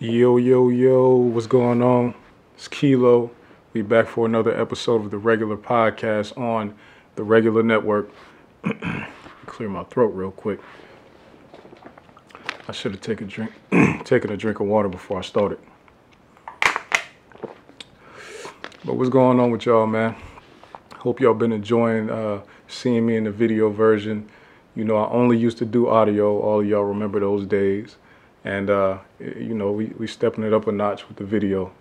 Yo, yo, yo, what's going on? It's Kilo. We back for another episode of the regular podcast on the regular network. Clear my throat real quick. I should have taken a drink, taken a drink of water before I started. But what's going on with y'all, man? Hope y'all been enjoying uh, seeing me in the video version. You know, I only used to do audio. All y'all remember those days. And, uh, you know, we, we stepping it up a notch with the video.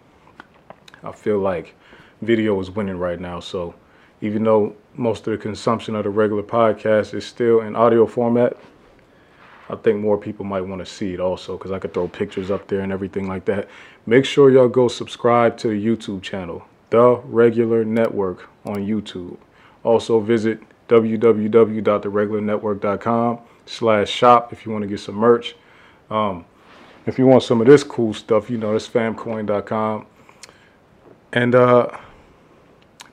I feel like video is winning right now. So even though most of the consumption of the regular podcast is still in audio format, I think more people might want to see it also because I could throw pictures up there and everything like that. Make sure y'all go subscribe to the YouTube channel, The Regular Network on YouTube. Also visit www.theregularnetwork.com slash shop if you want to get some merch. Um, if you want some of this cool stuff, you know, it's famcoin.com. And uh,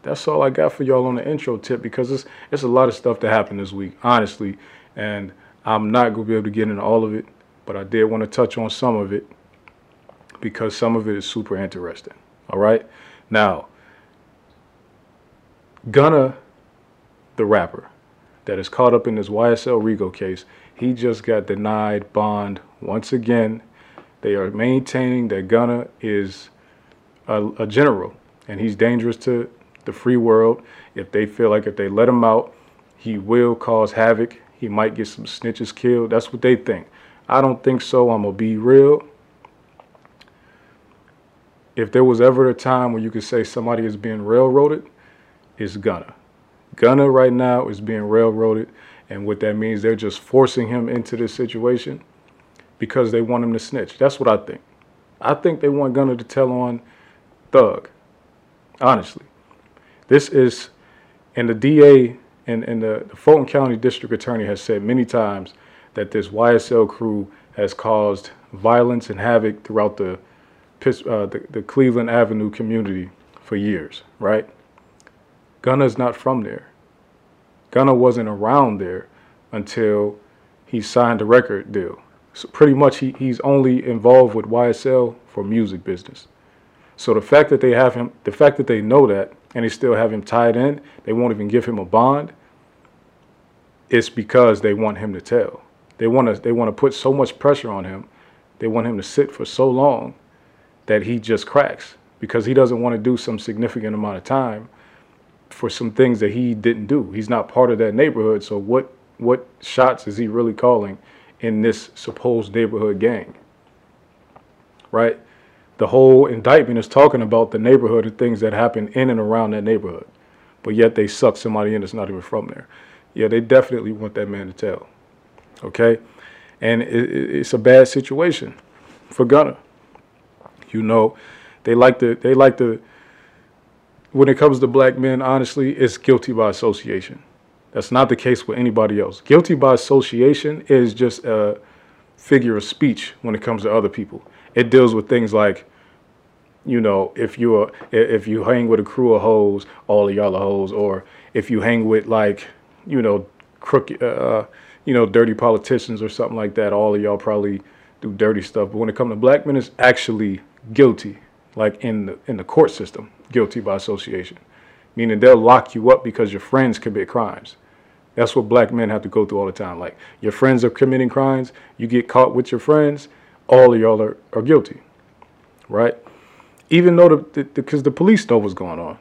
that's all I got for y'all on the intro tip because it's, it's a lot of stuff that happened this week, honestly. And I'm not going to be able to get into all of it, but I did want to touch on some of it because some of it is super interesting. All right? Now, Gunna, the rapper that is caught up in this YSL RICO case, he just got denied bond once again. They are maintaining that Gunna is a, a general and he's dangerous to the free world. If they feel like if they let him out, he will cause havoc. He might get some snitches killed. That's what they think. I don't think so. I'm going to be real. If there was ever a time where you could say somebody is being railroaded, it's Gunna. Gunna right now is being railroaded. And what that means, they're just forcing him into this situation because they want him to snitch. That's what I think. I think they want Gunna to tell on Thug. Honestly. This is, and the DA and, and the, the Fulton County District Attorney has said many times that this YSL crew has caused violence and havoc throughout the, uh, the, the Cleveland Avenue community for years, right? Gunna's not from there. Gunna wasn't around there until he signed a record deal. So pretty much he, he's only involved with YSL for music business. So the fact that they have him, the fact that they know that and they still have him tied in, they won't even give him a bond. It's because they want him to tell. They want to they want to put so much pressure on him. They want him to sit for so long that he just cracks because he doesn't want to do some significant amount of time for some things that he didn't do. He's not part of that neighborhood. So what what shots is he really calling in this supposed neighborhood gang? Right? the whole indictment is talking about the neighborhood and things that happen in and around that neighborhood. But yet they suck somebody in that's not even from there. Yeah, they definitely want that man to tell. Okay? And it, it's a bad situation for Gunna. You know, they like to they like to when it comes to black men, honestly, it's guilty by association. That's not the case with anybody else. Guilty by association is just a figure of speech when it comes to other people it deals with things like you know, if you are if you hang with a crew of hoes, all of y'all are hoes, or if you hang with like, you know, crooked, uh, uh, you know, dirty politicians or something like that, all of y'all probably do dirty stuff. But when it comes to black men, it's actually guilty, like in the in the court system, guilty by association, meaning they'll lock you up because your friends commit crimes. That's what black men have to go through all the time. Like your friends are committing crimes, you get caught with your friends all of y'all are, are guilty, right? Even though the because the, the, police know what's going on.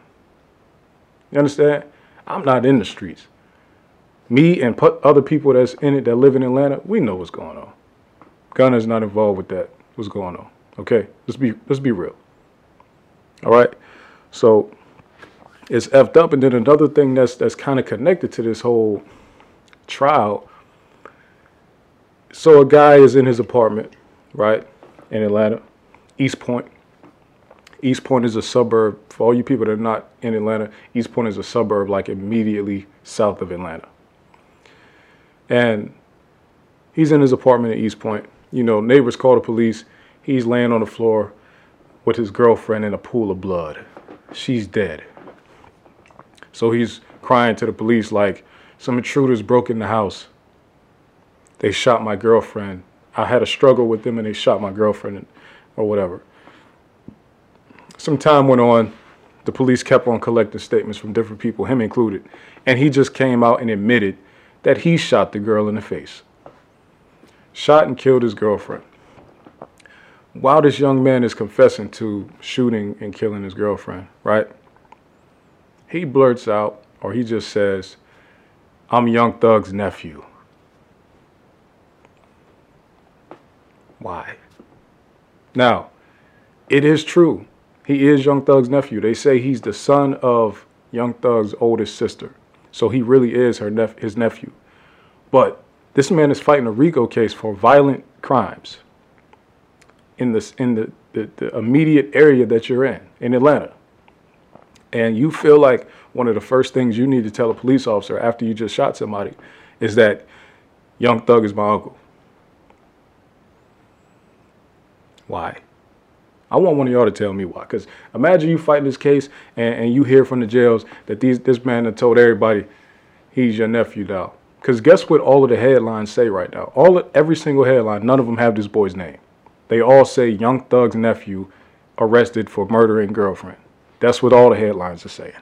You understand? I'm not in the streets. Me and other people that's in it that live in Atlanta, we know what's going on. Gunna's not involved with that. What's going on? Okay, let's be let's be real. All right, so it's effed up, and then another thing that's that's kind of connected to this whole trial. So a guy is in his apartment right, in Atlanta, East Point. East Point is a suburb, for all you people that are not in Atlanta, East Point is a suburb like immediately south of Atlanta. And he's in his apartment in East Point. You know, neighbors call the police. He's laying on the floor with his girlfriend in a pool of blood. She's dead. So he's crying to the police like, some intruders broke in the house. They shot my girlfriend I had a struggle with them and they shot my girlfriend. or whatever. Some time went on. The police kept on collecting statements from different people, him included. And he just came out and admitted that he shot the girl in the face. Shot and killed his girlfriend. While this young man is confessing to shooting and killing his girlfriend, right? He blurts out, or he just says, I'm Young Thug's nephew. Why? Now, it is true. He is Young Thug's nephew. They say he's the son of Young Thug's oldest sister. So he really is her nep- his nephew. But this man is fighting a RICO case for violent crimes in this in the, the, the immediate area that you're in, in Atlanta. And you feel like one of the first things you need to tell a police officer after you just shot somebody is that Young Thug is my uncle. Why? I want one of y'all to tell me why. Because imagine you fighting this case and, and you hear from the jails that these this man had told everybody he's your nephew now. Because guess what all of the headlines say right now? All of, every single headline, none of them have this boy's name. They all say Young Thug's nephew arrested for murdering girlfriend. That's what all the headlines are saying.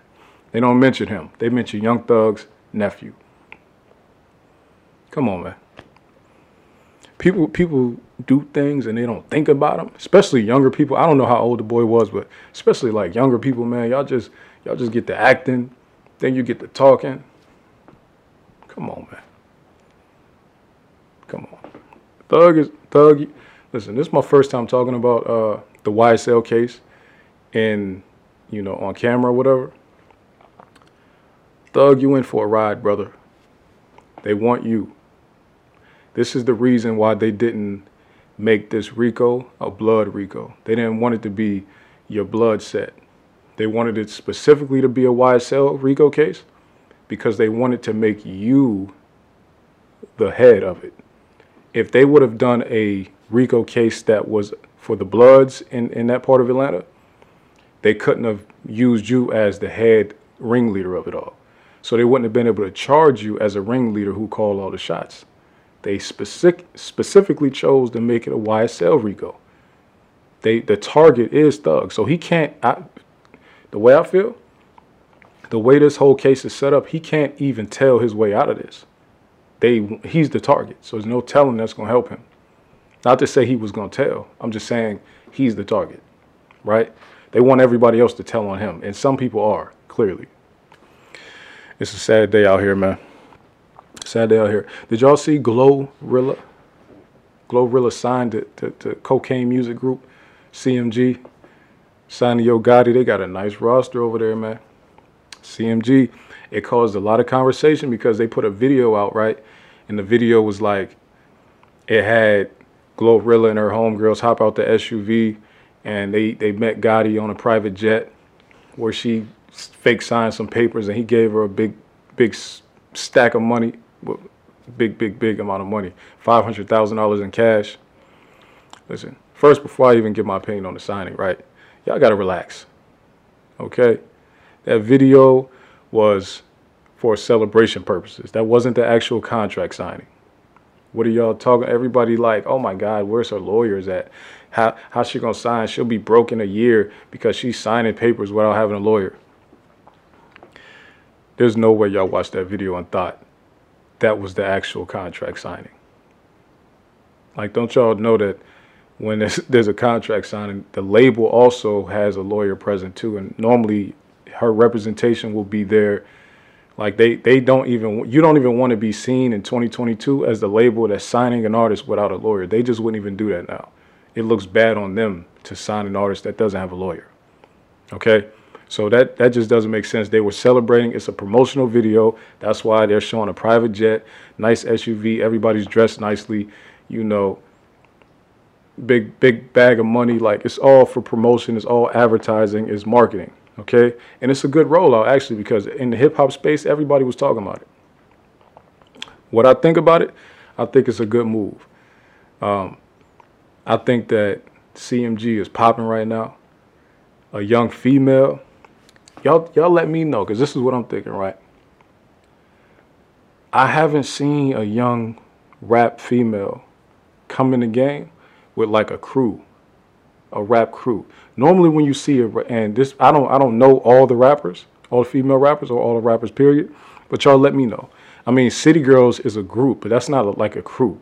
They don't mention him. They mention Young Thug's nephew. Come on, man. People people do things and they don't think about them, especially younger people. I don't know how old the boy was, but especially like younger people, man, y'all just y'all just get to acting, then you get to talking. Come on, man. Come on. Thug is Thug. Listen, this is my first time talking about uh, the YSL case, and you know on camera or whatever. Thug, you in for a ride, brother. They want you. This is the reason why they didn't make this RICO a blood RICO. They didn't want it to be your blood set. They wanted it specifically to be a YSL RICO case because they wanted to make you the head of it. If they would have done a RICO case that was for the Bloods in, in that part of Atlanta, they couldn't have used you as the head ringleader of it all. So they wouldn't have been able to charge you as a ringleader who called all the shots. They specific, specifically chose to make it a YSL RICO. They the target is Thug, so he can't. I, the way I feel, the way this whole case is set up, he can't even tell his way out of this. They he's the target, so there's no telling that's gonna help him. Not to say he was gonna tell. I'm just saying he's the target, right? They want everybody else to tell on him, and some people are clearly. It's a sad day out here, man. Sad day out here. Did y'all see Glorilla? Glorilla signed to, to, to Cocaine Music Group, CMG. Signed to Yo Gotti. They got a nice roster over there, man. CMG. It caused a lot of conversation because they put a video out, right? And the video was like, it had Glorilla and her homegirls hop out the SUV and they, they met Gotti on a private jet where she fake signed some papers and he gave her a big, big stack of money big, big, big amount of money. Five hundred thousand dollars in cash. Listen, first before I even give my opinion on the signing, right? Y'all gotta relax. Okay? That video was for celebration purposes. That wasn't the actual contract signing. What are y'all talking? Everybody like, oh my God, where's her lawyers at? How how's she gonna sign? She'll be broke in a year because she's signing papers without having a lawyer. There's no way y'all watched that video and thought that was the actual contract signing. Like, don't y'all know that when there's, there's a contract signing, the label also has a lawyer present too, and normally her representation will be there. Like they, they don't even you don't even want to be seen in 2022 as the label that's signing an artist without a lawyer. They just wouldn't even do that now. It looks bad on them to sign an artist that doesn't have a lawyer. Okay? So that that just doesn't make sense. They were celebrating. It's a promotional video. That's why they're showing a private jet, nice SUV. Everybody's dressed nicely. You know, big big bag of money. Like it's all for promotion. It's all advertising. It's marketing. Okay, and it's a good rollout actually because in the hip hop space, everybody was talking about it. What I think about it, I think it's a good move. Um, I think that CMG is popping right now. A young female y'all y'all let me know because this is what I'm thinking, right? I haven't seen a young rap female come in the game with like a crew. A rap crew. Normally, when you see a and this, I don't I don't know all the rappers, all the female rappers, or all the rappers. Period. But y'all let me know. I mean, City Girls is a group, but that's not a, like a crew.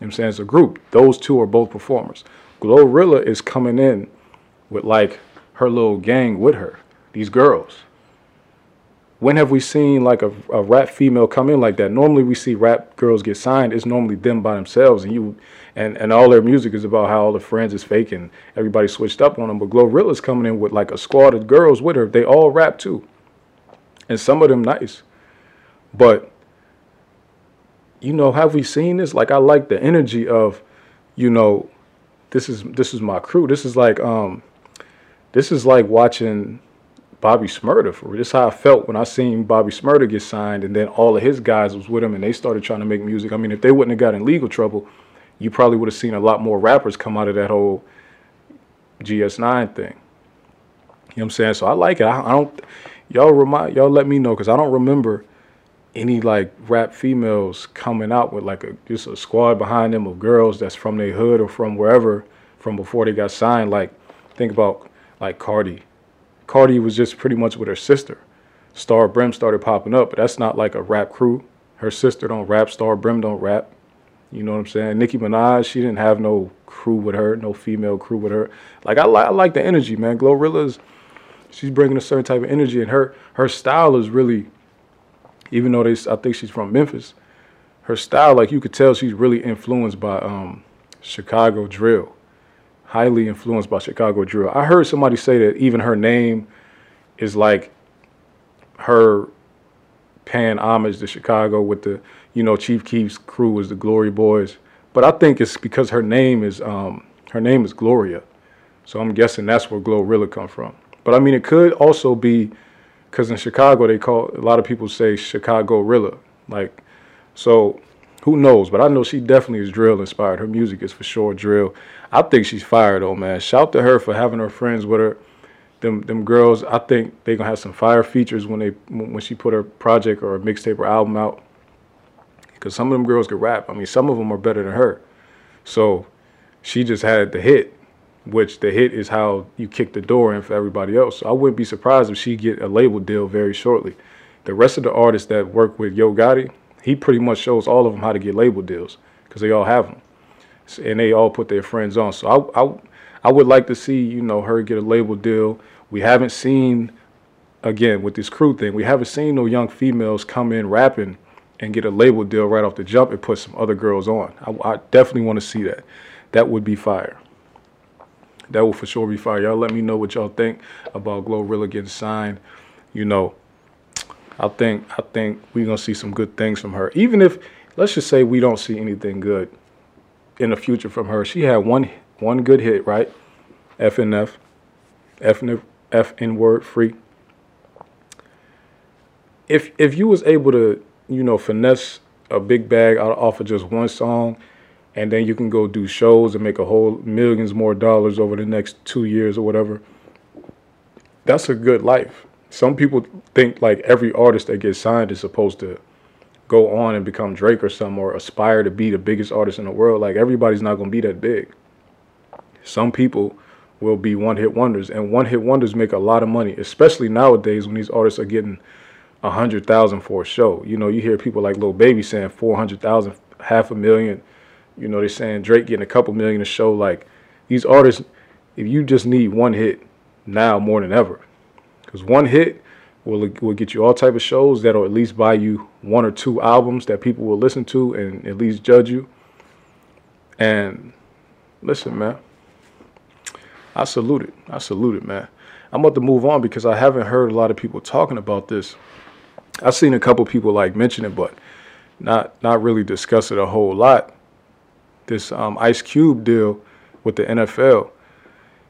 You know I'm saying it's a group. Those two are both performers. Glorilla is coming in with like her little gang with her. These girls. When have we seen like a, a rap female come in like that? Normally we see rap girls get signed. It's normally them by themselves, and you and and all their music is about how all the friends is fake and everybody switched up on them. But Glorilla's coming in with like a squad of girls with her. They all rap too, and some of them nice. But you know, have we seen this? Like I like the energy of, you know, this is this is my crew. This is like um this is like watching Bobby Shmurda for this is how I felt when I seen Bobby Shmurda get signed and then all of his guys was with him and they started trying to make music. I mean, if they wouldn't have got in legal trouble, you probably would have seen a lot more rappers come out of that whole GS9 thing. You know what I'm saying? So I like it. I, I don't y'all remind y'all let me know because I don't remember any like rap females coming out with like a just a squad behind them of girls that's from their hood or from wherever from before they got signed. Like think about like Cardi. Cardi was just pretty much with her sister. Star Brim started popping up, but that's not like a rap crew. Her sister don't rap. Star Brim don't rap. You know what I'm saying? Nicki Minaj, she didn't have no crew with her, no female crew with her. Like I, li- I like the energy, man. Glorilla's, she's bringing a certain type of energy, and her her style is really even though they, I think she's from Memphis, her style, like you could tell, she's really influenced by um, Chicago drill, highly influenced by Chicago drill. I heard somebody say that even her name is like her paying homage to Chicago with the, you know, Chief Keef's crew was the Glory Boys, but I think it's because her name is um, her name is Gloria, so I'm guessing that's where Glorilla come from. But I mean, it could also be because in Chicago they call a lot of people say Chicago Rilla, like so. Who knows? But I know she definitely is drill inspired. Her music is for sure drill. I think she's fired though, man. Shout to her for having her friends with her. Them them girls, I think they gonna have some fire features when they when she put her project or a mixtape or album out. Because some of them girls can rap. I mean, some of them are better than her. So she just had the hit which the hit is how you kick the door in for everybody else. So I wouldn't be surprised if she get a label deal very shortly. The rest of the artists that work with Yo Gotti, he pretty much shows all of them how to get label deals because they all have them, and they all put their friends on. So I, I, I would like to see you know her get a label deal. We haven't seen, again with this crew thing, we haven't seen no young females come in rapping and get a label deal right off the jump and put some other girls on. I, I definitely want to see that. That would be fire that will for sure be fire. Y'all let me know what y'all think about Glorilla getting signed. You know, I think I think we're gonna see some good things from her. Even if let's just say we don't see anything good in the future from her. She had one one good hit, right? FNF, FN FN word free. If if you was able to, you know, finesse a big bag out off of just one song and then you can go do shows and make a whole millions more dollars over the next two years or whatever. That's a good life. Some people think like every artist that gets signed is supposed to go on and become Drake or something or aspire to be the biggest artist in the world. Like everybody's not to be that big. Some people will be one hit wonders, and one hit wonders make a lot of money, especially nowadays when these artists are getting a hundred thousand for a show. You know, you hear people like Lil Baby saying four hundred thousand, half a million you know, they're saying Drake getting a couple million a show. Like these artists, if you just need one hit now more than ever, because one hit will will get you all type of shows that'll at least buy you one or two albums that people will listen to and at least judge you. And listen, man, I salute it. I salute it, man. I'm about to move on because I haven't heard a lot of people talking about this. I've seen a couple people like mention it, but not not really discuss it a whole lot this um, Ice Cube deal with the NFL.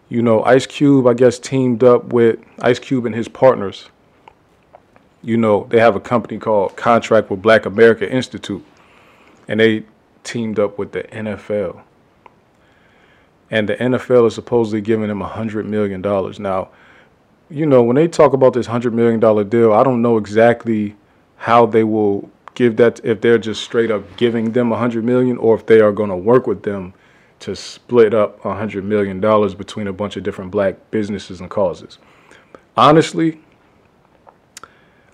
You know, Ice Cube, I guess, teamed up with Ice Cube and his partners. You know, they have a company called Contract with Black America Institute, and they teamed up with the NFL. And the NFL is supposedly giving them a $100 million. Now, you know, when they talk about this $100 million deal, I don't know exactly how they will give that if they're just straight up giving them a hundred million or if they are going to work with them to split up $100 million between a bunch of different black businesses and causes. Honestly,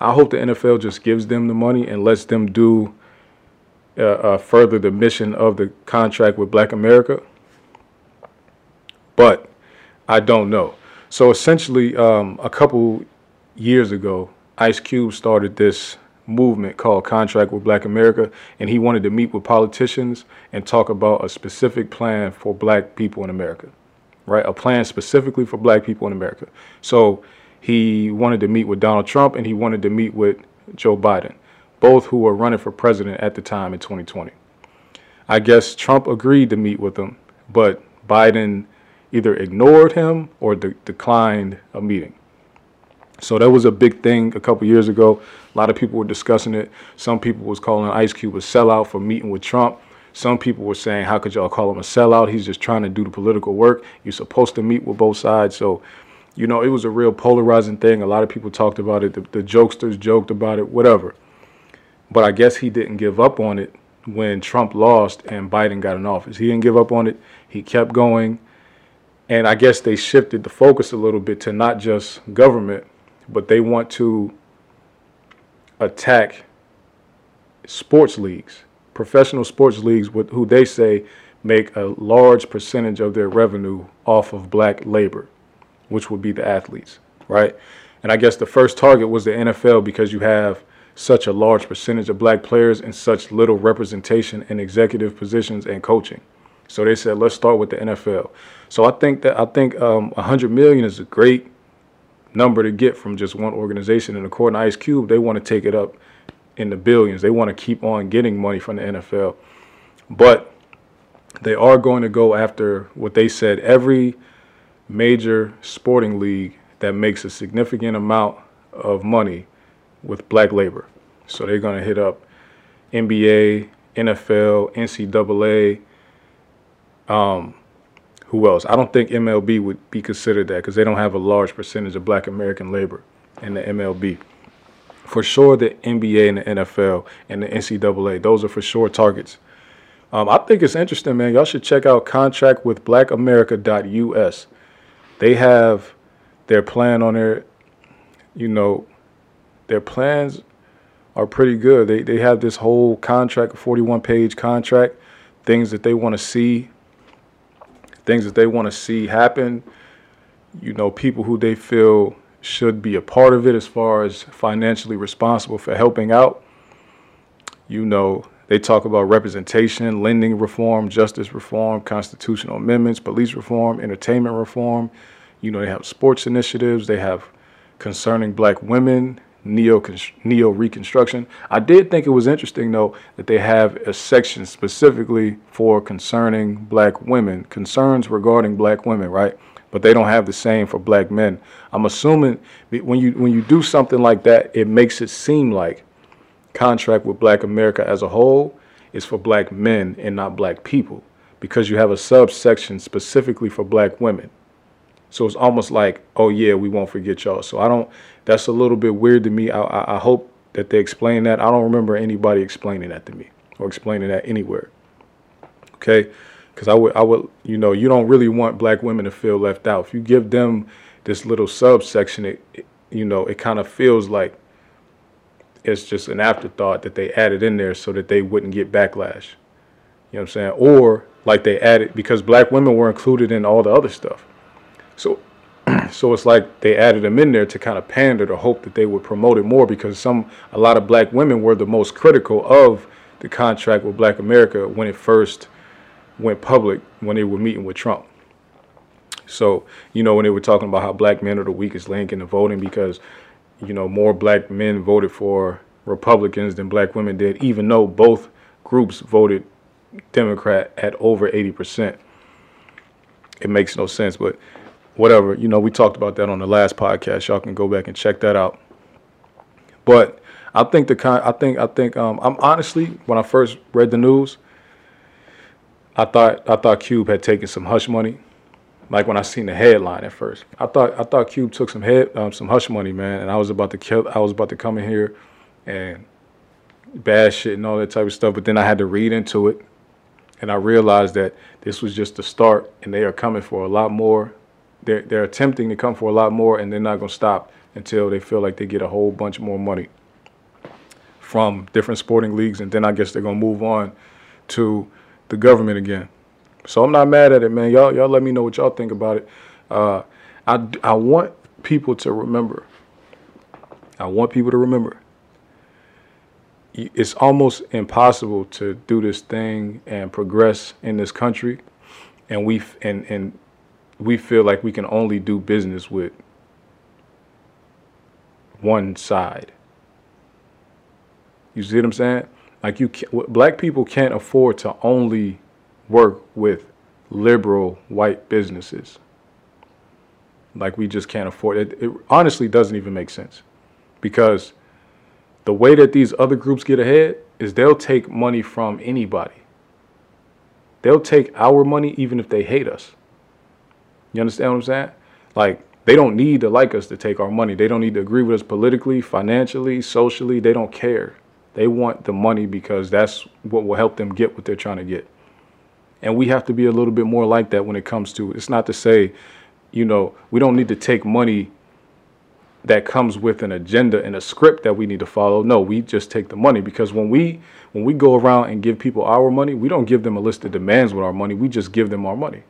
I hope the NFL just gives them the money and lets them do uh, uh, further the mission of the contract with Black America. But I don't know. So essentially, um, a couple years ago, Ice Cube started this movement called Contract with Black America, and he wanted to meet with politicians and talk about a specific plan for black people in America, right? A plan specifically for black people in America. So he wanted to meet with Donald Trump and he wanted to meet with Joe Biden, both who were running for president at the time in 2020. I guess Trump agreed to meet with them, but Biden either ignored him or de- declined a meeting. So that was a big thing a couple years ago. A lot of people were discussing it. Some people was calling Ice Cube a sellout for meeting with Trump. Some people were saying, "How could y'all call him a sellout? He's just trying to do the political work. You're supposed to meet with both sides." So, you know, it was a real polarizing thing. A lot of people talked about it. The, the jokesters joked about it, whatever. But I guess he didn't give up on it when Trump lost and Biden got in office. He didn't give up on it. He kept going. And I guess they shifted the focus a little bit to not just government, but they want to attack sports leagues, professional sports leagues, with who they say make a large percentage of their revenue off of black labor, which would be the athletes, right? And I guess the first target was the NFL because you have such a large percentage of black players and such little representation in executive positions and coaching. So they said, let's start with the NFL. So I think that I think um, 100 million is a great number to get from just one organization. And according to Ice Cube, they want to take it up in the billions. They want to keep on getting money from the NFL. But they are going to go after what they said every major sporting league that makes a significant amount of money with black labor. So they're going to hit up NBA, NFL, NCAA, um, who else? I don't think MLB would be considered that because they don't have a large percentage of black American labor in the MLB. For sure, the NBA and the NFL and the NCAA, those are for sure targets. Um, I think it's interesting, man. Y'all should check out contract with blackamerica.us. They have their plan on there. You know, their plans are pretty good. They, they have this whole contract, 41 page contract, things that they want to see things that they want to see happen, you know, people who they feel should be a part of it as far as financially responsible for helping out. You know, they talk about representation, lending reform, justice reform, constitutional amendments, police reform, entertainment reform. You know, they have sports initiatives, they have concerning black women, neo neo reconstruction. I did think it was interesting though that they have a section specifically for concerning black women, concerns regarding black women, right? But they don't have the same for black men. I'm assuming when you when you do something like that, it makes it seem like contract with Black America as a whole is for black men and not black people because you have a subsection specifically for black women. So it's almost like, oh yeah, we won't forget y'all. So I don't. That's a little bit weird to me. I, I, I hope that they explain that. I don't remember anybody explaining that to me or explaining that anywhere. Okay, because I would I would you know you don't really want black women to feel left out. If you give them this little subsection, it, it you know it kind of feels like it's just an afterthought that they added in there so that they wouldn't get backlash. You know what I'm saying? Or like they added because black women were included in all the other stuff. So, so it's like they added them in there to kind of pander to hope that they would promote it more because some a lot of black women were the most critical of the contract with Black America when it first went public when they were meeting with Trump. So, you know, when they were talking about how black men are the weakest link in the voting because, you know, more black men voted for Republicans than black women did, even though both groups voted Democrat at over 80%. It makes no sense. But whatever. You know, we talked about that on the last podcast. Y'all can go back and check that out. But I think the kind. I think. I think. Um, I'm honestly, when I first read the news, I thought I thought Cube had taken some hush money. Like when I seen the headline at first, I thought I thought Cube took some head um, some hush money, man, and I was about to kill. I was about to come in here and bad shit and all that type of stuff. But then I had to read into it, and I realized that This was just the start, and they are coming for a lot more. They're, they're attempting to come for a lot more, and they're not to stop until they feel like they get a whole bunch more money from different sporting leagues, and then I guess they're to move on to the government again. So I'm not mad at it, man. Y'all, y'all let me know what y'all think about it. Uh, I, I want people to remember. I want people to remember. It's almost impossible to do this thing and progress in this country, and we and and we feel like we can only do business with one side. You see what I'm saying? Like you, black people can't afford to only work with liberal white businesses. Like we just can't afford it. It honestly doesn't even make sense because the way that these other groups get ahead is they'll take money from anybody. They'll take our money even if they hate us. You understand what I'm saying? Like they don't need to like us to take our money. They don't need to agree with us politically, financially, socially. They don't care. They want the money because that's what will help them get what they're trying to get. And we have to be a little bit more like that when it comes to it's not to say, you know, we don't need to take money that comes with an agenda and a script that we need to follow. No, we just take the money because when we when we go around and give people our money, we don't give them a list of demands with our money. We just give them our money.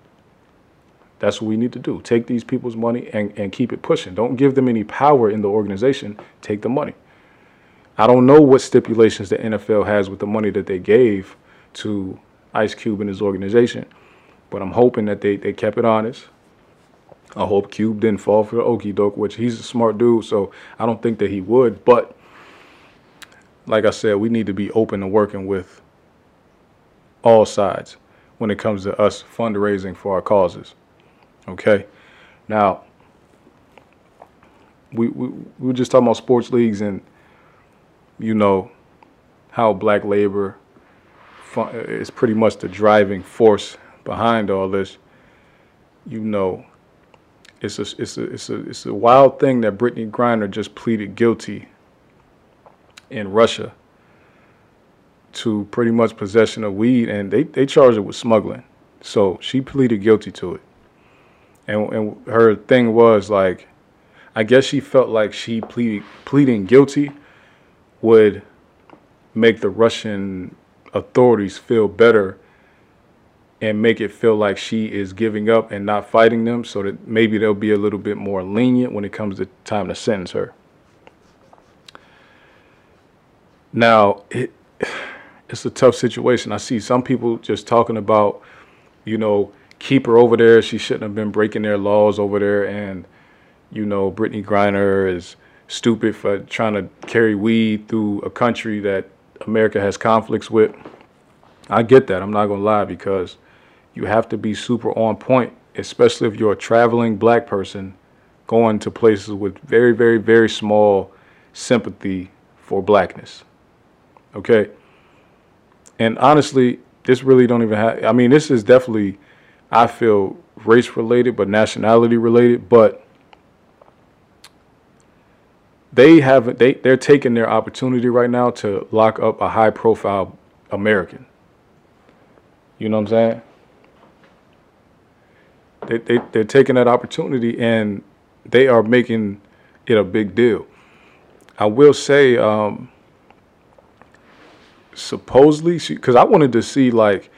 That's what we need to do. Take these people's money and, and keep it pushing. Don't give them any power in the organization. Take the money. I don't know what stipulations the NFL has with the money that they gave to Ice Cube and his organization, but I'm hoping that they, they kept it honest. I hope Cube didn't fall for the okey doke, which he's a smart dude, so I don't think that he would. But like I said, we need to be open to working with all sides when it comes to us fundraising for our causes. Okay, now we we, we were just talking about sports leagues and you know how black labor is pretty much the driving force behind all this. You know, it's a it's a it's a it's a wild thing that Brittney Griner just pleaded guilty in Russia to pretty much possession of weed, and they they charged her with smuggling. So she pleaded guilty to it and and her thing was like, I guess she felt like she pleading pleading guilty would make the Russian authorities feel better and make it feel like she is giving up and not fighting them so that maybe they'll be a little bit more lenient when it comes to time to sentence her. Now, it it's a tough situation. I see some people just talking about, you know, keep her over there. She shouldn't have been breaking their laws over there. And, you know, Brittney Griner is stupid for trying to carry weed through a country that America has conflicts with. I get that. I'm not going to lie because you have to be super on point, especially if you're a traveling black person going to places with very, very, very small sympathy for blackness. Okay? And honestly, this really don't even have, I mean, this is definitely I feel race related, but nationality related. But they have they they're taking their opportunity right now to lock up a high profile American. You know what I'm saying? They, they, they're taking that opportunity and they are making it a big deal. I will say, um, supposedly, because I wanted to see like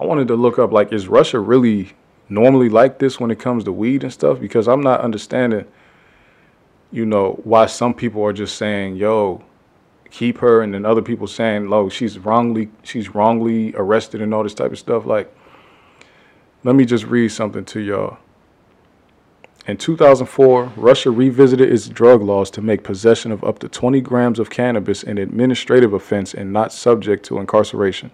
I wanted to look up like is Russia really normally like this when it comes to weed and stuff because I'm not understanding you know why some people are just saying yo keep her and then other people saying "Oh, she's wrongly she's wrongly arrested and all this type of stuff like let me just read something to y'all in 2004, Russia revisited its drug laws to make possession of up to 20 grams of cannabis an administrative offense and not subject to incarceration.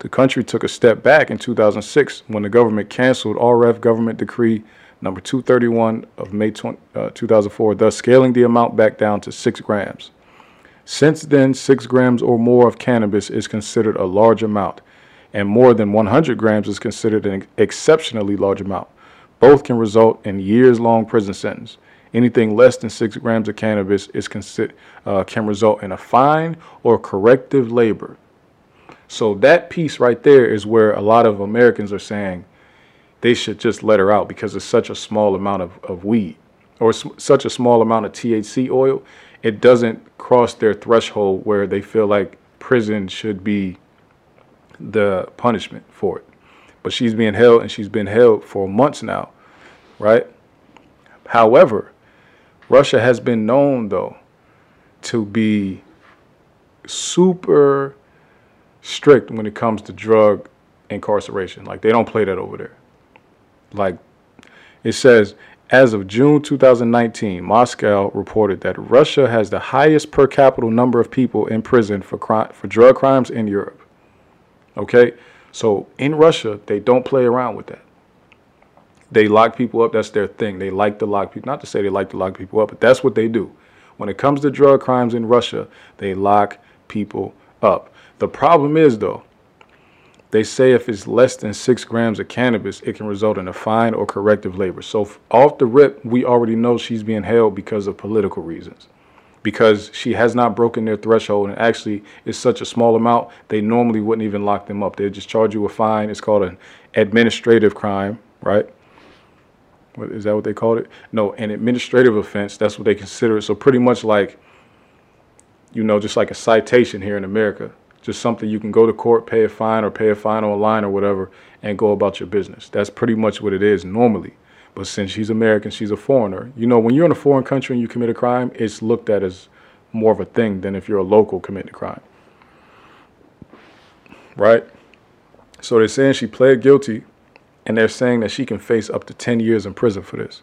The country took a step back in 2006 when the government canceled RF government decree number 231 of May 20, uh, 2004, thus scaling the amount back down to 6 grams. Since then, 6 grams or more of cannabis is considered a large amount, and more than 100 grams is considered an exceptionally large amount. Both can result in years long prison sentence. Anything less than 6 grams of cannabis is uh, can result in a fine or corrective labor so that piece right there is where a lot of Americans are saying, they should just let her out because it's such a small amount of, of weed or such a small amount of THC oil. It doesn't cross their threshold where they feel like prison should be the punishment for it. But she's being held and she's been held for months now, right? However, Russia has been known though to be super strict when it comes to drug incarceration. Like they don't play that over there. Like it says, as of June 2019, Moscow reported that Russia has the highest per capita number of people in prison for crime, for drug crimes in Europe. Okay, so in Russia they don't play around with that. They lock people up. That's their thing. They like to lock people. Not to say they like to lock people up, but that's what they do. When it comes to drug crimes in Russia, they lock people up. The problem is though, they say if it's less than six grams of cannabis, it can result in a fine or corrective labor. So off the rip, we already know she's being held because of political reasons. Because she has not broken their threshold, and actually, it's such a small amount, they normally wouldn't even lock them up. They'd just charge you a fine. It's called an administrative crime, right? What, is that what they called it? No, an administrative offense. That's what they consider it. So pretty much like, you know, just like a citation here in America, just something you can go to court, pay a fine, or pay a fine or a line or whatever, and go about your business. That's pretty much what it is normally. But since she's American, she's a foreigner. You know, when you're in a foreign country and you commit a crime, it's looked at as more of a thing than if you're a local committing a crime. Right? So they're saying she pled guilty and they're saying that she can face up to 10 years in prison for this.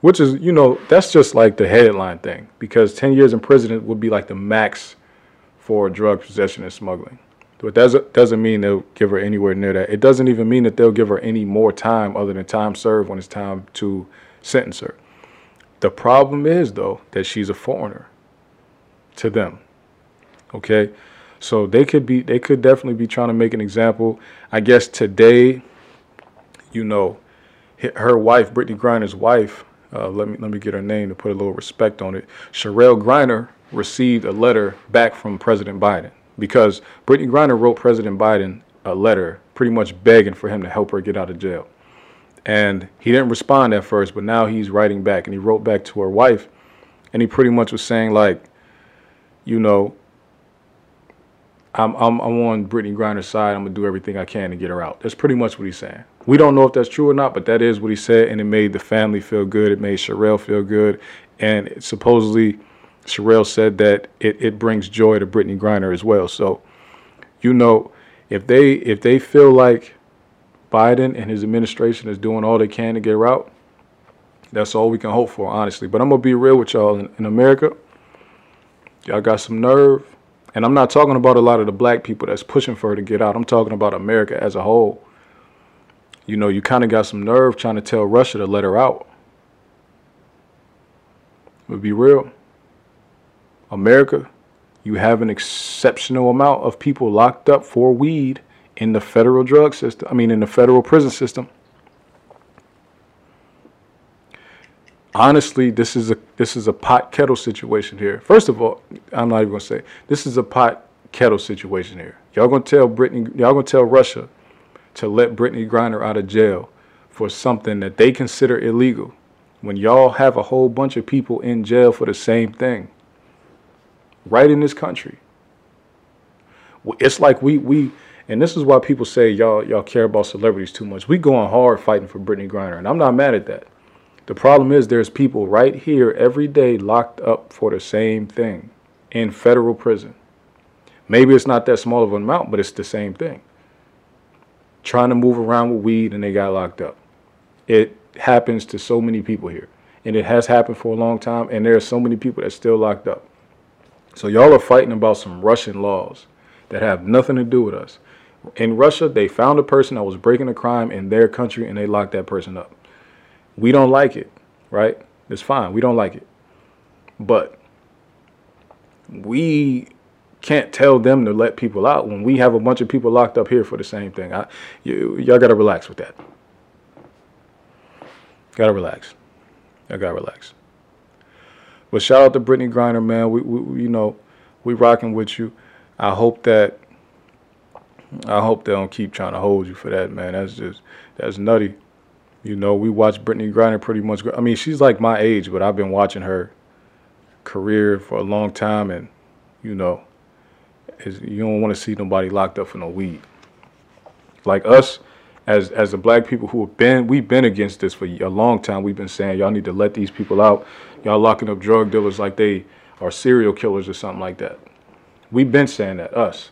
Which is, you know, that's just like the headline thing because 10 years in prison would be like the max for drug possession and smuggling. But that doesn't mean they'll give her anywhere near that. It doesn't even mean that they'll give her any more time other than time served when it's time to sentence her. The problem is, though, that she's a foreigner to them. Okay? So they could be, they could definitely be trying to make an example. I guess today, you know, her wife, Brittney Griner's wife, uh, let me let me get her name to put a little respect on it. Cherelle Griner received a letter back from President Biden because Brittney Griner wrote President Biden a letter, pretty much begging for him to help her get out of jail. And he didn't respond at first, but now he's writing back, and he wrote back to her wife, and he pretty much was saying like, you know, I'm I'm I'm on Brittney Griner's side. I'm gonna do everything I can to get her out. That's pretty much what he's saying. We don't know if that's true or not, but that is what he said, and it made the family feel good. It made Cherelle feel good, and supposedly, Cherelle said that it, it brings joy to Brittney Griner as well. So, you know, if they if they feel like Biden and his administration is doing all they can to get her out, that's all we can hope for, honestly. But I'm gonna be real with y'all. In, in America, y'all got some nerve. And I'm not talking about a lot of the black people that's pushing for her to get out. I'm talking about America as a whole. You know, you kind of got some nerve trying to tell Russia to let her out. But be real. America, you have an exceptional amount of people locked up for weed in the federal drug system. I mean, in the federal prison system. honestly, this is a this is a pot kettle situation here. First of all, I'm not even gonna say this is a pot kettle situation here. Y'all gonna tell Brittney, y'all gonna tell Russia to let Brittney Griner out of jail for something that they consider illegal, when y'all have a whole bunch of people in jail for the same thing, right in this country. It's like we we. And this is why people say y'all y'all care about celebrities too much. We going hard fighting for Brittney Griner, and I'm not mad at that. The problem is there's people right here every day locked up for the same thing in federal prison. Maybe it's not that small of an amount, but it's the same thing. Trying to move around with weed and they got locked up. It happens to so many people here. And it has happened for a long time, and there are so many people that's still locked up. So y'all are fighting about some Russian laws that have nothing to do with us. In Russia, they found a person that was breaking a crime in their country and they locked that person up. We don't like it, right? It's fine. We don't like it. But we can't tell them to let people out when we have a bunch of people locked up here for the same thing. I, you, y'all got to relax with that. Got to relax. Y'all got to relax. But shout out to Brittney Griner, man. We, we, you know, we rocking with you. I hope that I hope they don't keep trying to hold you for that, man. That's just that's nutty. You know, we watch Brittney Griner pretty much. I mean, she's like my age, but I've been watching her career for a long time, and you know, you don't want to see nobody locked up for no weed. Like us, as as the black people who have been, we've been against this for a long time. We've been saying y'all need to let these people out. Y'all locking up drug dealers like they are serial killers or something like that. We've been saying that us,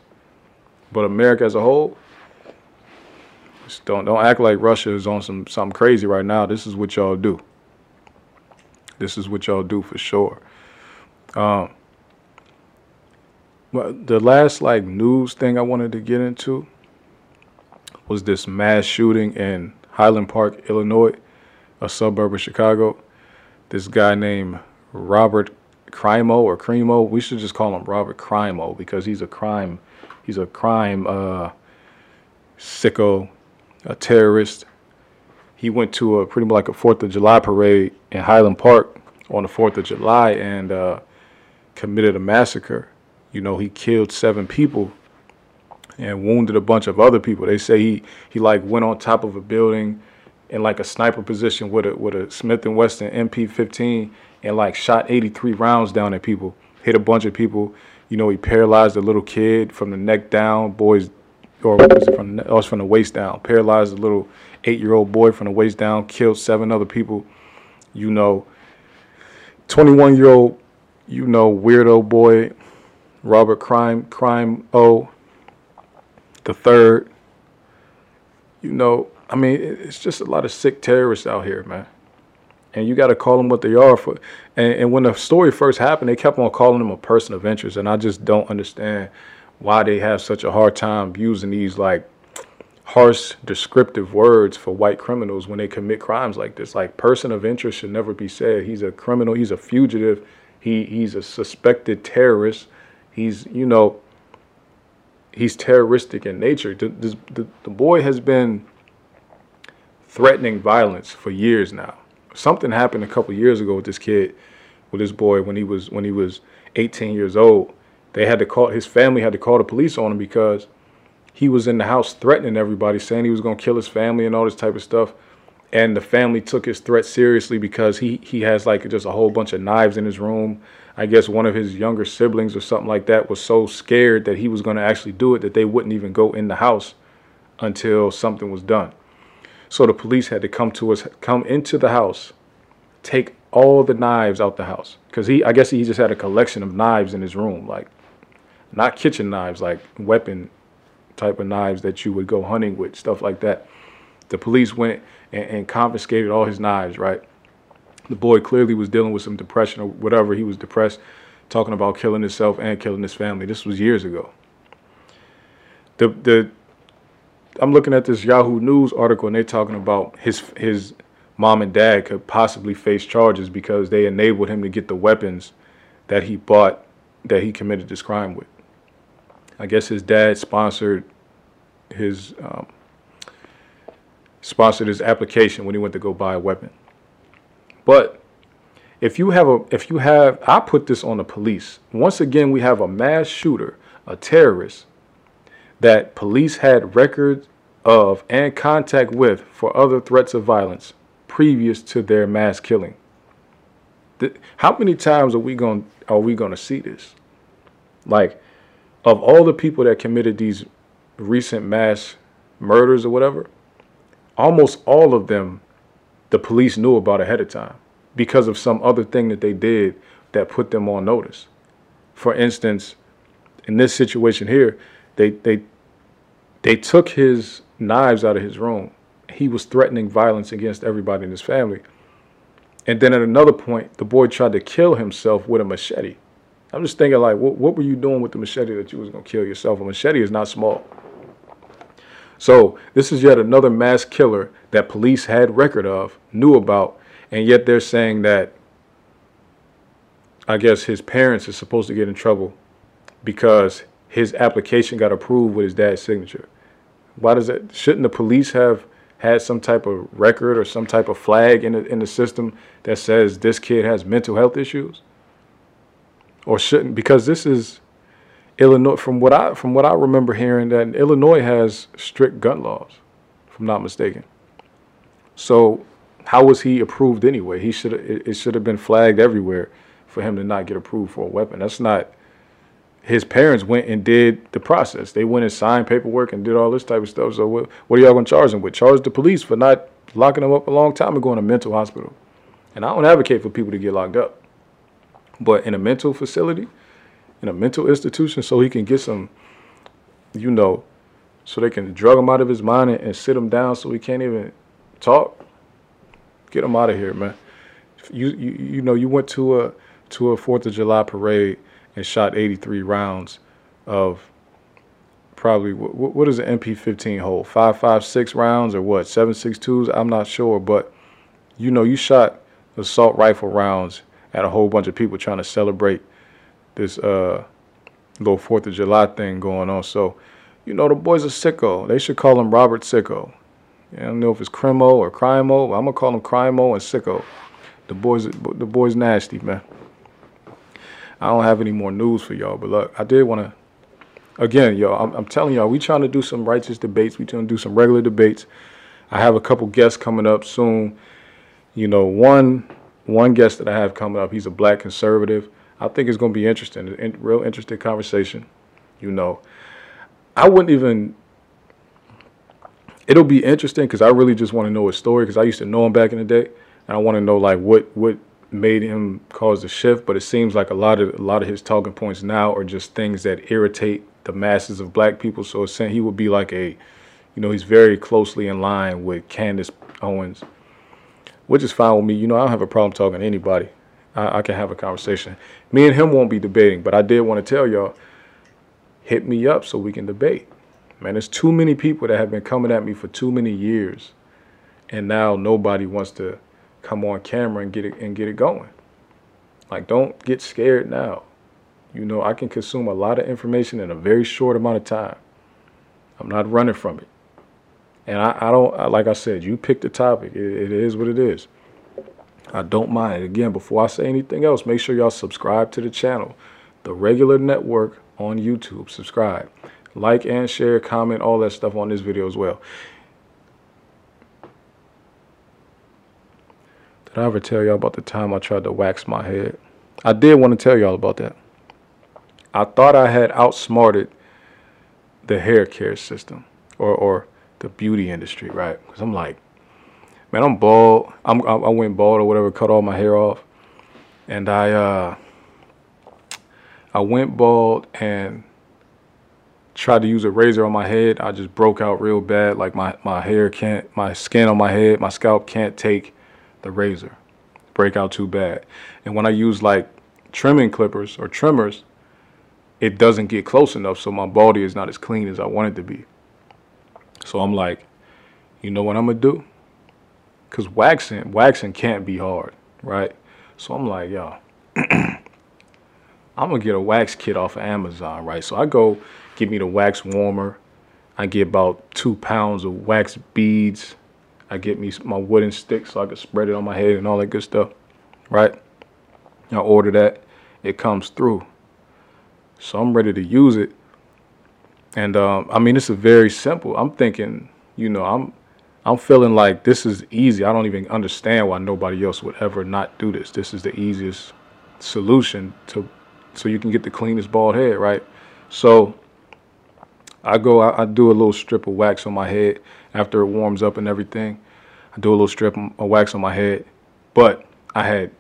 but America as a whole, don't don't act like Russia is on some something crazy right now. This is what y'all do. This is what y'all do for sure. Um, but the last like news thing I wanted to get into was this mass shooting in Highland Park, Illinois, a suburb of Chicago. This guy named Robert Crimo or Crimo. We should just call him Robert Crimo because he's a crime. He's a crime uh, sicko a terrorist. He went to a pretty much like a Fourth of July parade in Highland Park on the Fourth of July and uh, committed a massacre. You know, he killed seven people and wounded a bunch of other people. They say he he like went on top of a building in like a sniper position with a with a Smith and Wesson MP15 and like shot 83 rounds down at people. Hit a bunch of people. You know, he paralyzed a little kid from the neck down. Boys or was it from the, oh, was from the waist down. Paralyzed a little eight-year-old boy from the waist down. Killed seven other people. You know, 21-year-old, you know, weirdo boy, Robert Crime Crime O. The third. You know, I mean, it's just a lot of sick terrorists out here, man. And you got to call them what they are for. And, and when the story first happened, they kept on calling them a person of interest, and I just don't understand why they have such a hard time using these like harsh descriptive words for white criminals when they commit crimes like this. Like person of interest should never be said. He's a criminal, he's a fugitive, he he's a suspected terrorist. He's, you know, he's terroristic in nature. The, the, the boy has been threatening violence for years now. Something happened a couple years ago with this kid, with this boy when he was when he was 18 years old they had to call his family had to call the police on him because he was in the house threatening everybody, saying he was going to kill his family and all this type of stuff. And the family took his threat seriously because he he has like just a whole bunch of knives in his room. I guess one of his younger siblings or something like that was so scared that he was going to actually do it that they wouldn't even go in the house until something was done. So the police had to come to us, come into the house, take all the knives out the house because he, I guess he just had a collection of knives in his room, like not kitchen knives, like weapon type of knives that you would go hunting with, stuff like that. The police went and, and confiscated all his knives, right? The boy clearly was dealing with some depression or whatever. He was depressed, talking about killing himself and killing his family. This was years ago. The the I'm looking at this Yahoo News article and they're talking about his his mom and dad could possibly face charges because they enabled him to get the weapons that he bought that he committed this crime with. I guess his dad sponsored his um, sponsored his application when he went to go buy a weapon. But if you have a if you have I put this on the police. Once again, we have a mass shooter, a terrorist that police had records of and contact with for other threats of violence previous to their mass killing. How many times are we going are we going to see this? Like of all the people that committed these recent mass murders or whatever, almost all of them the police knew about ahead of time because of some other thing that they did that put them on notice. For instance, in this situation here, they they they took his knives out of his room. He was threatening violence against everybody in his family. And then at another point, the boy tried to kill himself with a machete. I'm just thinking like, what, what were you doing with the machete that you was gonna kill yourself? A machete is not small. So this is yet another mass killer that police had record of, knew about, and yet they're saying that I guess his parents are supposed to get in trouble because his application got approved with his dad's signature. Why does that? Shouldn't the police have had some type of record or some type of flag in the, in the system that says this kid has mental health issues? or shouldn't because this is Illinois, from what I from what I remember hearing, that Illinois has strict gun laws, if I'm not mistaken. So how was he approved anyway? He should it, it should have been flagged everywhere for him to not get approved for a weapon. That's not. His parents went and did the process. They went and signed paperwork and did all this type of stuff. So what, what are y'all going to charge him with? Charge the police for not locking him up a long time ago in a mental hospital. And I don't advocate for people to get locked up, but in a mental facility, in a mental institution, so he can get some, you know, so they can drug him out of his mind and, and sit him down so he can't even talk. Get him out of here, man. You you you know you went to a to a Fourth of July parade and shot 83 rounds of probably what, is an MP15 hold? Five five six rounds or what? Seven six twos? I'm not sure, but you know you shot assault rifle rounds at a whole bunch of people trying to celebrate this uh, little Fourth of July thing going on. So, you know, the boys are sicko. They should call him Robert Sicko. I don't know if it's Crimo or Crimo. I'm gonna call him Crimo and Sicko. The boys, the boys, nasty man. I don't have any more news for y'all, but look, I did want to. Again, y'all, I'm, I'm telling y'all, we trying to do some righteous debates. We trying to do some regular debates. I have a couple guests coming up soon. You know, one one guest that I have coming up, he's a black conservative. I think it's going to be interesting, real interesting conversation. You know, I wouldn't even. It'll be interesting because I really just want to know his story because I used to know him back in the day, and I want to know like what what made him cause the shift. But it seems like a lot of a lot of his talking points now are just things that irritate the masses of black people. So it's saying he would be like a, you know, he's very closely in line with Candace Owens, which is fine with me. You know, I don't have a problem talking to anybody. I, I can have a conversation. Me and him won't be debating, but I did want to tell y'all, hit me up so we can debate. Man, there's too many people that have been coming at me for too many years, and now nobody wants to come on camera and get it and get it going. Like, don't get scared now. You know, I can consume a lot of information in a very short amount of time. I'm not running from it. And I, I don't, like I said, you pick the topic. It, it is what it is. I don't mind. Again, before I say anything else, make sure y'all subscribe to the channel, the regular network on YouTube. Subscribe, like and share, comment, all that stuff on this video as well. Did I ever tell y'all about the time I tried to wax my head? I did want to tell y'all about that. I thought I had outsmarted the hair care system or, or the beauty industry, right? Because I'm like, man, I'm bald. I'm, I went bald or whatever, cut all my hair off, and I uh, I went bald and tried to use a razor on my head. I just broke out real bad. Like my my hair can't, my skin on my head, my scalp can't take the razor. Break out too bad. And when I use like trimming clippers or trimmers, it doesn't get close enough, so my body is not as clean as I want it to be. So I'm like, you know what I'm gonna do? Cause waxing, waxing can't be hard, right? So I'm like, yo, I'm gonna get a wax kit off of Amazon, right? So I go get me the wax warmer. I get about two pounds of wax beads. I get me my wooden stick so I can spread it on my head and all that good stuff, right? I order that. It comes through. So I'm ready to use it. And um, I mean, it's a very simple. I'm thinking, you know, I'm I'm feeling like this is easy. I don't even understand why nobody else would ever not do this. This is the easiest solution to so you can get the cleanest bald head, right? So I go, I, I, do a little strip of wax on my head after it warms up and everything. I do a little strip of wax on my head, but I had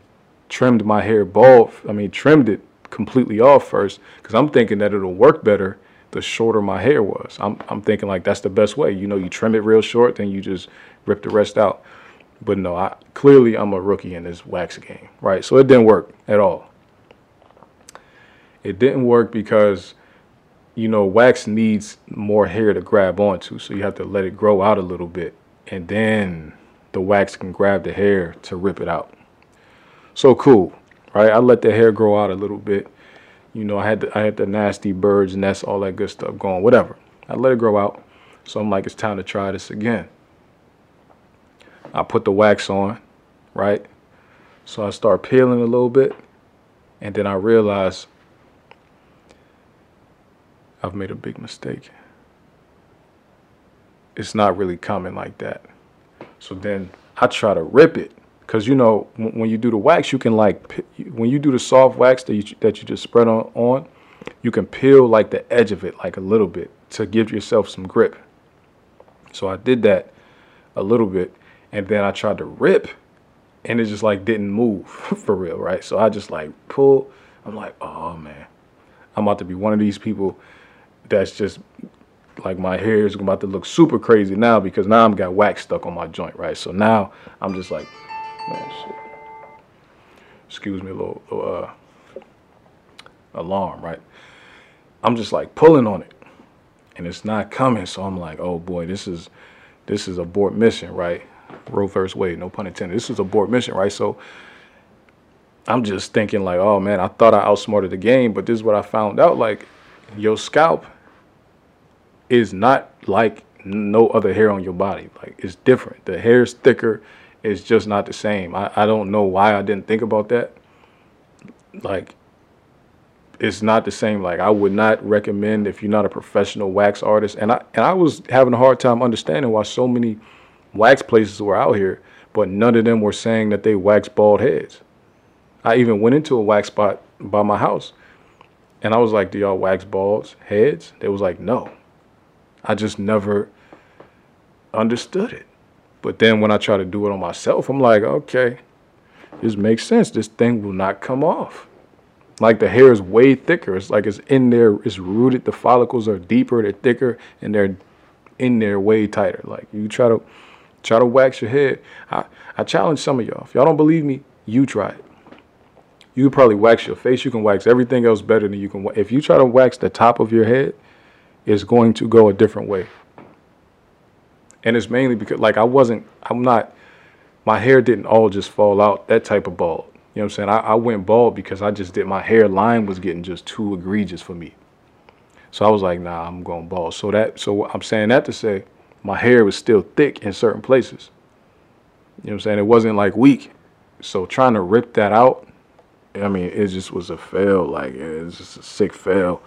trimmed my hair bald. I mean, trimmed it completely off first because I'm thinking that it'll work better the shorter my hair was. I'm, I'm thinking like that's the best way. You know, you trim it real short, then you just rip the rest out. But no, I clearly I'm a rookie in this wax game, right? So it didn't work at all. It didn't work because you know wax needs more hair to grab onto, so you have to let it grow out a little bit, and then the wax can grab the hair to rip it out. So cool, right? I let the hair grow out a little bit you know, I had the, I had the nasty birds nests, all that good stuff going, whatever. I let it grow out. So I'm like, it's time to try this again. I put the wax on, right? So I start peeling a little bit, and then I realize I've made a big mistake. It's not really coming like that. So then I try to rip it. Cause you know when you do the wax, you can like when you do the soft wax that you that you just spread on on, you can peel like the edge of it like a little bit to give yourself some grip. So I did that a little bit, and then I tried to rip, and it just like didn't move for real, right? So I just like pull. I'm like, oh man, I'm about to be one of these people that's just like my hair is about to look super crazy now because now I'm got wax stuck on my joint, right? So now I'm just like. Excuse me, a little, little uh, alarm, right? I'm just like pulling on it, and it's not coming. So I'm like, oh boy, this is this is abort mission, right? Roe versus Wade, no pun intended. This is abort mission, right? So I'm just thinking like, oh man, I thought I outsmarted the game, but this is what I found out. Like, your scalp is not like no other hair on your body. Like it's different. The hair is thicker. It's just not the same. I, I don't know why I didn't think about that. Like it's not the same. Like I would not recommend if you're not a professional wax artist. And I and I was having a hard time understanding why so many wax places were out here, but none of them were saying that they wax bald heads. I even went into a wax spot by my house and I was like, Do y'all wax balds heads? They was like, No. I just never understood it. But then when I try to do it on myself, I'm like, okay, this makes sense. This thing will not come off. Like the hair is way thicker. It's like it's in there, it's rooted. The follicles are deeper, they're thicker, and they're in there way tighter. Like you try to try to wax your head. I, I challenge some of y'all. If y'all don't believe me, you try it. You probably wax your face. You can wax everything else better than you can. If you try to wax the top of your head, is going to go a different way. And it's mainly because, like, I wasn't, I'm not, my hair didn't all just fall out, that type of bald. You know what I'm saying? I, I went bald because I just did, my hair line was getting just too egregious for me. So I was like, nah, I'm going bald. So that, so I'm saying that to say, my hair was still thick in certain places. You know what I'm saying? It wasn't like weak. So trying to rip that out, I mean, it just was a fail. Like, it was just a sick fail.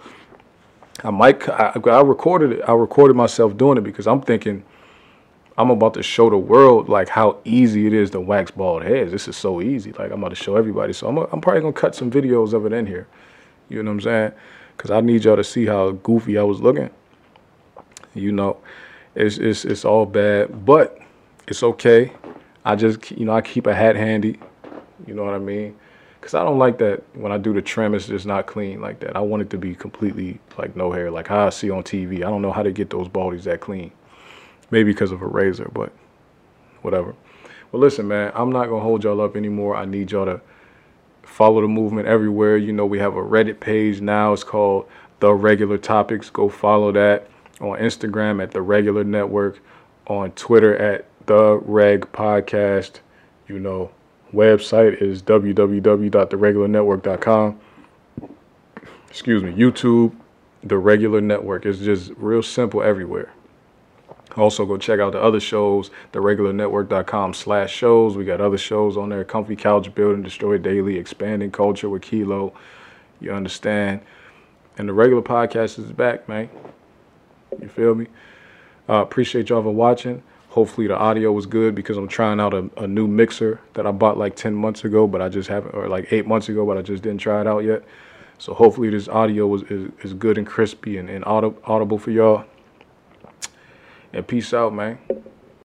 I might I, I recorded it. I recorded myself doing it because I'm thinking I'm about to show the world like how easy it is to wax bald heads. This is so easy. Like I'm about to show everybody. So I'm I'm probably gonna cut some videos of it in here. You know what I'm saying? Because I need y'all to see how goofy I was looking. You know, it's it's it's all bad, but it's okay. I just you know I keep a hat handy. You know what I mean? Cause I don't like that when I do the trim, it's just not clean like that. I want it to be completely like no hair, like how I see on TV. I don't know how to get those baldies that clean. Maybe because of a razor, but whatever. Well, listen, man, I'm not gonna hold y'all up anymore. I need y'all to follow the movement everywhere. You know, we have a Reddit page now. It's called The Regular Topics. Go follow that on Instagram at The Regular Network, on Twitter at The Reg Podcast. You know, website is www.theregularnetwork.com. Excuse me, YouTube, The Regular Network. is just real simple everywhere. Also, go check out the other shows, theregularnetwork.com slash shows. We got other shows on there, Comfy Couch Building, Destroy Daily, Expanding Culture with Kilo. You understand? And the regular podcast is back, man. You feel me? Uh, appreciate y'all for watching. Hopefully the audio was good because I'm trying out a, a, new mixer that I bought like 10 months ago, but I just haven't, or like eight months ago, but I just didn't try it out yet. So hopefully this audio was, is, is good and crispy and, and audible for y'all. And peace out, man.